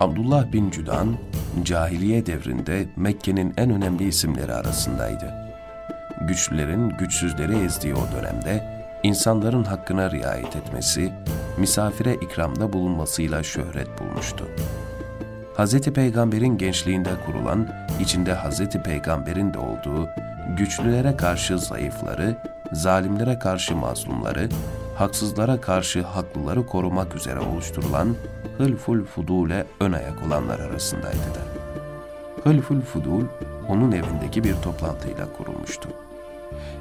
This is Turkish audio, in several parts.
Abdullah bin Cüdan, cahiliye devrinde Mekke'nin en önemli isimleri arasındaydı. Güçlülerin güçsüzleri ezdiği o dönemde, insanların hakkına riayet etmesi, misafire ikramda bulunmasıyla şöhret bulmuştu. Hz. Peygamber'in gençliğinde kurulan, içinde Hz. Peygamber'in de olduğu, güçlülere karşı zayıfları, zalimlere karşı mazlumları, haksızlara karşı haklıları korumak üzere oluşturulan Hılful Fudul'e ön ayak olanlar arasındaydı da. Hılful Fudul, onun evindeki bir toplantıyla kurulmuştu.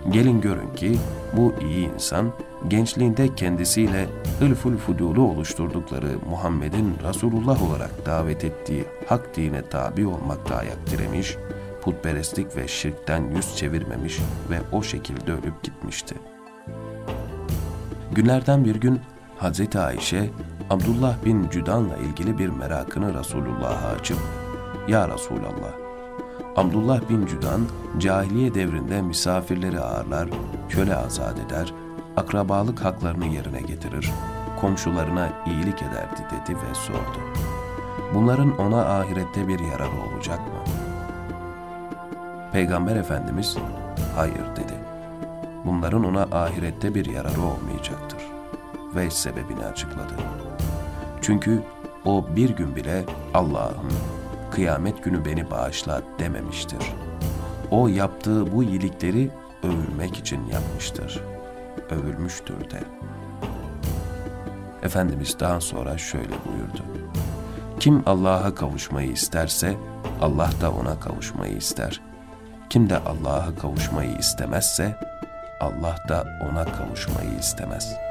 Gelin görün ki bu iyi insan gençliğinde kendisiyle Hılful Fudul'u oluşturdukları Muhammed'in Resulullah olarak davet ettiği hak dine tabi olmakta ayak diremiş, putperestlik ve şirkten yüz çevirmemiş ve o şekilde ölüp gitmişti. Günlerden bir gün Hazreti Ayşe, Abdullah bin Cüdan'la ilgili bir merakını Resulullah'a açıp, Ya Resulallah, Abdullah bin Cüdan, cahiliye devrinde misafirleri ağırlar, köle azat eder, akrabalık haklarını yerine getirir, komşularına iyilik ederdi dedi ve sordu. Bunların ona ahirette bir yararı olacak mı? Peygamber Efendimiz, hayır dedi. Bunların ona ahirette bir yararı olmayacaktır. Ve sebebini açıkladı. Çünkü o bir gün bile Allah'ım kıyamet günü beni bağışla dememiştir. O yaptığı bu iyilikleri övülmek için yapmıştır. Övülmüştür de. Efendimiz daha sonra şöyle buyurdu. Kim Allah'a kavuşmayı isterse Allah da ona kavuşmayı ister. Kim de Allah'a kavuşmayı istemezse Allah da ona kavuşmayı istemez.''